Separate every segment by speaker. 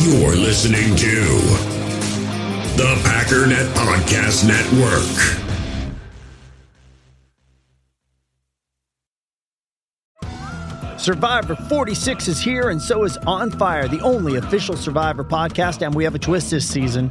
Speaker 1: You're listening to the Packernet Podcast Network.
Speaker 2: Survivor 46 is here, and so is On Fire, the only official Survivor podcast. And we have a twist this season.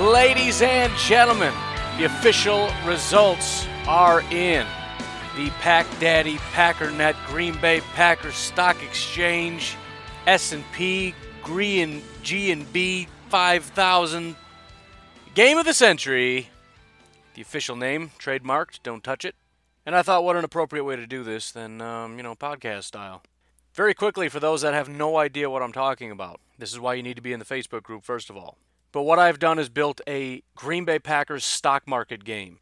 Speaker 3: Ladies and gentlemen, the official results are in. The Pack Daddy Packernet Green Bay Packers Stock Exchange S&P Green G and B 5000 Game of the Century. The official name trademarked, don't touch it. And I thought what an appropriate way to do this than um, you know, podcast style. Very quickly for those that have no idea what I'm talking about. This is why you need to be in the Facebook group first of all. But what I've done is built a Green Bay Packers stock market game.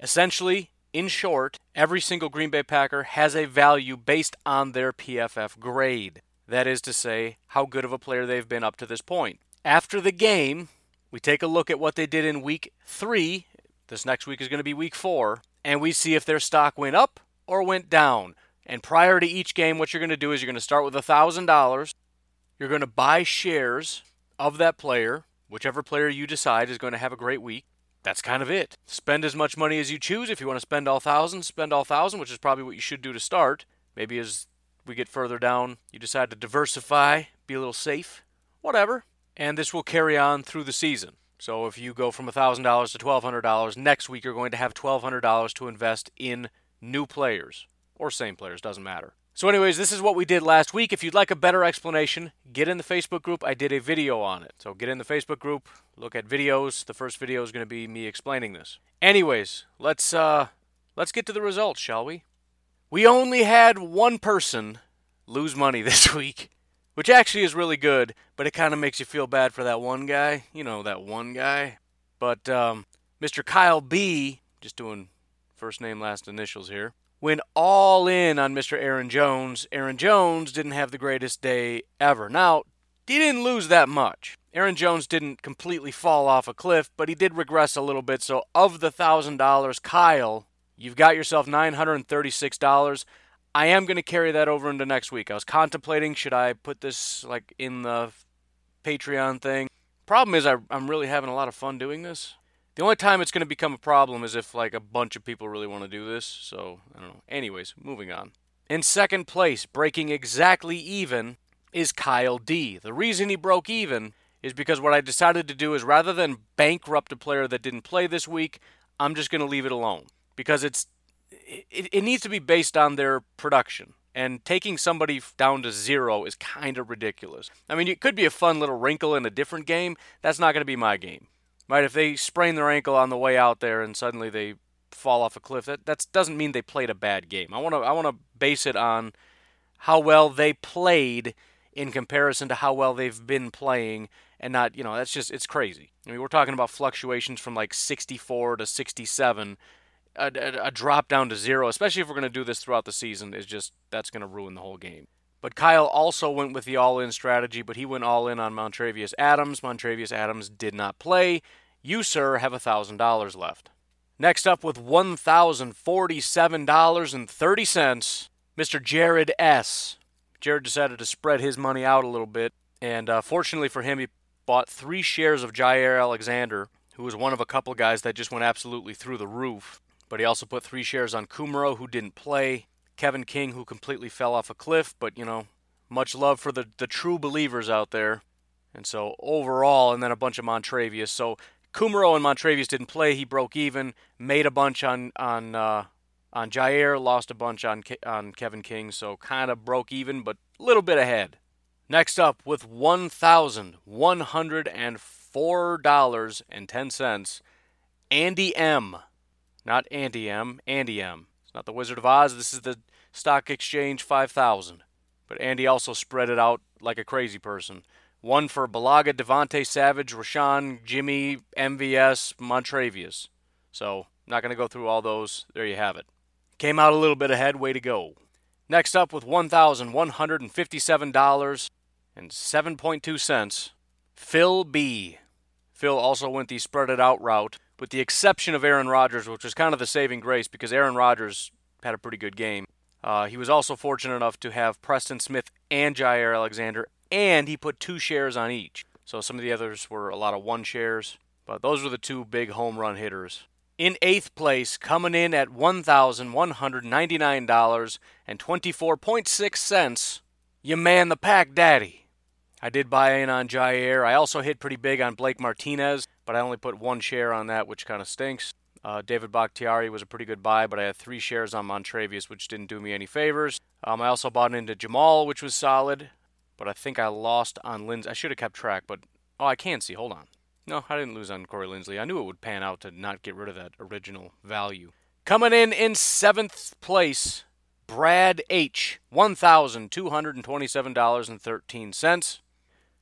Speaker 3: Essentially, in short, every single Green Bay Packer has a value based on their PFF grade. That is to say, how good of a player they've been up to this point. After the game, we take a look at what they did in week three. This next week is going to be week four. And we see if their stock went up or went down. And prior to each game, what you're going to do is you're going to start with $1,000. You're going to buy shares of that player Whichever player you decide is going to have a great week. That's kind of it. Spend as much money as you choose. If you want to spend all thousand, spend all thousand, which is probably what you should do to start. Maybe as we get further down, you decide to diversify, be a little safe, whatever. And this will carry on through the season. So if you go from $1,000 to $1,200, next week you're going to have $1,200 to invest in new players or same players, doesn't matter. So, anyways, this is what we did last week. If you'd like a better explanation, get in the Facebook group. I did a video on it. So, get in the Facebook group, look at videos. The first video is going to be me explaining this. Anyways, let's uh let's get to the results, shall we? We only had one person lose money this week, which actually is really good, but it kind of makes you feel bad for that one guy. You know, that one guy. But um, Mr. Kyle B, just doing first name, last initials here went all in on Mr. Aaron Jones. Aaron Jones didn't have the greatest day ever. Now, he didn't lose that much. Aaron Jones didn't completely fall off a cliff, but he did regress a little bit. So, of the $1,000, Kyle, you've got yourself $936. I am going to carry that over into next week. I was contemplating should I put this like in the Patreon thing. Problem is, I, am really having a lot of fun doing this. The only time it's going to become a problem is if like a bunch of people really want to do this. So, I don't know. Anyways, moving on. In second place, breaking exactly even, is Kyle D. The reason he broke even is because what I decided to do is rather than bankrupt a player that didn't play this week, I'm just going to leave it alone because it's it, it needs to be based on their production. And taking somebody down to zero is kind of ridiculous. I mean, it could be a fun little wrinkle in a different game. That's not going to be my game right? If they sprain their ankle on the way out there and suddenly they fall off a cliff, that that doesn't mean they played a bad game. I want to I want to base it on how well they played in comparison to how well they've been playing and not, you know, that's just it's crazy. I mean, we're talking about fluctuations from like 64 to 67. A, a, a drop down to zero, especially if we're going to do this throughout the season, is just that's going to ruin the whole game. But Kyle also went with the all in strategy, but he went all in on Montravius Adams. Montravius Adams did not play. You, sir, have $1,000 left. Next up with $1,047.30, Mr. Jared S. Jared decided to spread his money out a little bit, and uh, fortunately for him, he bought three shares of Jaire Alexander, who was one of a couple guys that just went absolutely through the roof. But he also put three shares on Kumerow, who didn't play. Kevin King, who completely fell off a cliff, but you know, much love for the, the true believers out there. And so overall, and then a bunch of Montravius. So Kumerow and Montravius didn't play. He broke even, made a bunch on on uh, on Jaire, lost a bunch on on Kevin King. So kind of broke even, but a little bit ahead. Next up, with one thousand one hundred and four dollars and ten cents, Andy M. Not Andy M. Andy M. It's not the Wizard of Oz. This is the Stock Exchange 5000. But Andy also spread it out like a crazy person. One for Bulaga, Devontae Savage, Rashawn, Jimmy, MVS, Montravius. So, not going to go through all those. There you have it. Came out a little bit ahead. Way to go. Next up with $1,157 and 7.2 cents, Phil B. Phil also went the spread it out route, with the exception of Aaron Rodgers, which was kind of the saving grace because Aaron Rodgers had a pretty good game. Uh, he was also fortunate enough to have Preston Smith and Jaire Alexander, and he put two shares on each. So some of the others were a lot of one shares, but those were the two big home run hitters. In eighth place, coming in at $1,199.24.6, you man the pack daddy. I did buy in on Jaire. I also hit pretty big on Blake Martinez, but I only put one share on that, which kind of stinks. Uh, David Bakhtiari was a pretty good buy, but I had three shares on Montravius, which didn't do me any favors. Um, I also bought into Jamal, which was solid, but I think I lost on Linsley. I should have kept track, but oh, I can see. Hold on. No, I didn't lose on Corey Linsley. I knew it would pan out to not get rid of that original value. Coming in in seventh place, Brad H. $1,227.13.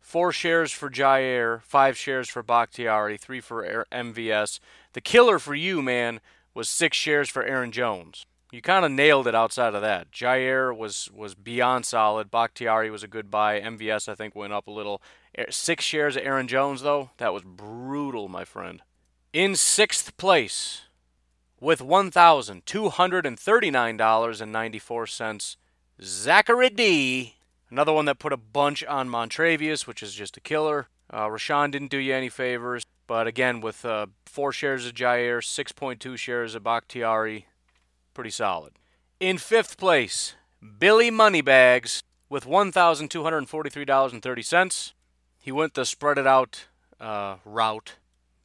Speaker 3: Four shares for Jaire, five shares for Bakhtiari, three for MVS. The killer for you, man, was six shares for Aaron Jones. You kind of nailed it outside of that. Jaire was was beyond solid. Bakhtiari was a good buy. MVS I think went up a little. Six shares of Aaron Jones though, that was brutal, my friend. In sixth place, with one thousand two hundred and thirty nine dollars and ninety four cents, Zachary D Another one that put a bunch on Montravius, which is just a killer. Uh, Rashawn didn't do you any favors, but again, with uh, four shares of Jaire, 6.2 shares of Bakhtiari, pretty solid. In fifth place, Billy Moneybags with $1,243.30. He went the spread it out uh, route,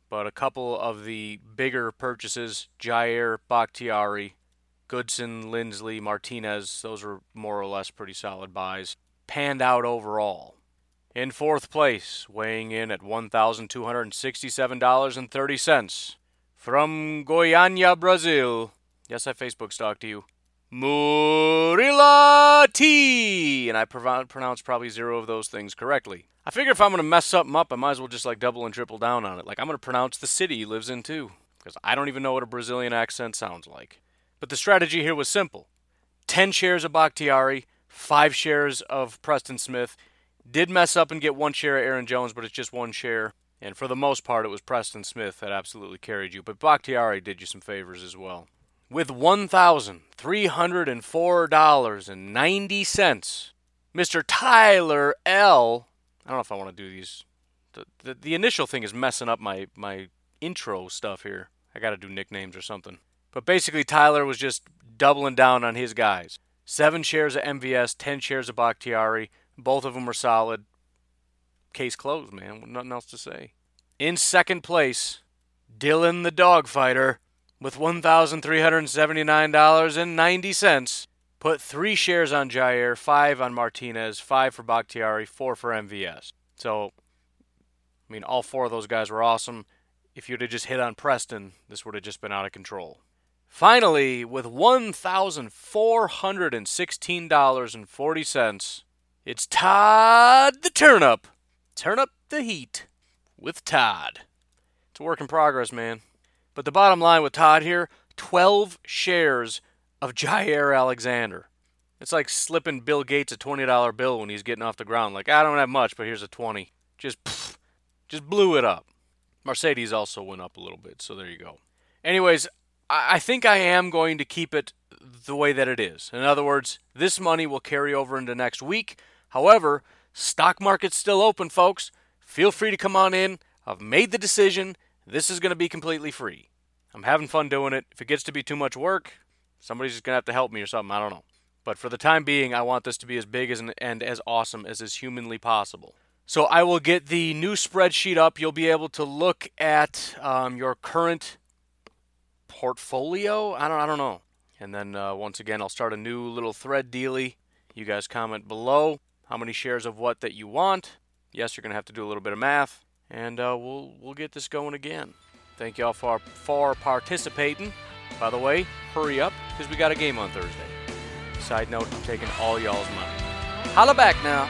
Speaker 3: but a couple of the bigger purchases, Jaire, Bakhtiari, Goodson, Linsley, Martinez, those were more or less pretty solid buys panned out overall. In fourth place, weighing in at $1,267.30, from Goiânia, Brazil. Yes, I Facebook stalked you. Murila T. And I pronounced probably zero of those things correctly. I figure if I'm going to mess something up, I might as well just like double and triple down on it. Like I'm going to pronounce the city he lives in too, because I don't even know what a Brazilian accent sounds like. But the strategy here was simple 10 shares of Bakhtiari, five shares of Preston Smith. Did mess up and get one share of Aaron Jones, but it's just one share. And for the most part, it was Preston Smith that absolutely carried you. But Bakhtiari did you some favors as well. With $1,304.90, Mr. Tyler L. I don't know if I want to do these. The, the, the initial thing is messing up my, my intro stuff here. I got to do nicknames or something. But basically, Tyler was just doubling down on his guys. Seven shares of MVS, ten shares of Bakhtiari. Both of them were solid. Case closed, man. Nothing else to say. In second place, Dylan the Dogfighter with $1,379.90. Put three shares on Jaire, five on Martinez, five for Bakhtiari, four for MVS. So, I mean, all four of those guys were awesome. If you'd have just hit on Preston, this would have just been out of control. Finally, with $1,416.40, it's Todd the Turnip. Turn up the heat with Todd. It's a work in progress, man. But the bottom line with Todd here 12 shares of Jaire Alexander. It's like slipping Bill Gates a $20 bill when he's getting off the ground. Like, I don't have much, but here's a 20. Just, pff, just blew it up. Marcedes also went up a little bit, so there you go. Anyways, I think I am going to keep it the way that it is. In other words, this money will carry over into next week. However, stock market's still open, folks. Feel free to come on in. I've made the decision. This is going to be completely free. I'm having fun doing it. If it gets to be too much work, somebody's just going to have to help me or something. I don't know. But for the time being, I want this to be as big as and as awesome as is humanly possible. So I will get the new spreadsheet up. You'll be able to look at um, your current portfolio. I don't, I don't know. And then uh, once again, I'll start a new little thread dealy. You guys comment below how many shares of what that you want. Yes, you're gonna have to do a little bit of math, and uh, we'll we'll get this going again. Thank y'all for for participating. By the way, hurry up because we got a game on Thursday. Side note, I'm taking all y'all's money. Holla back now.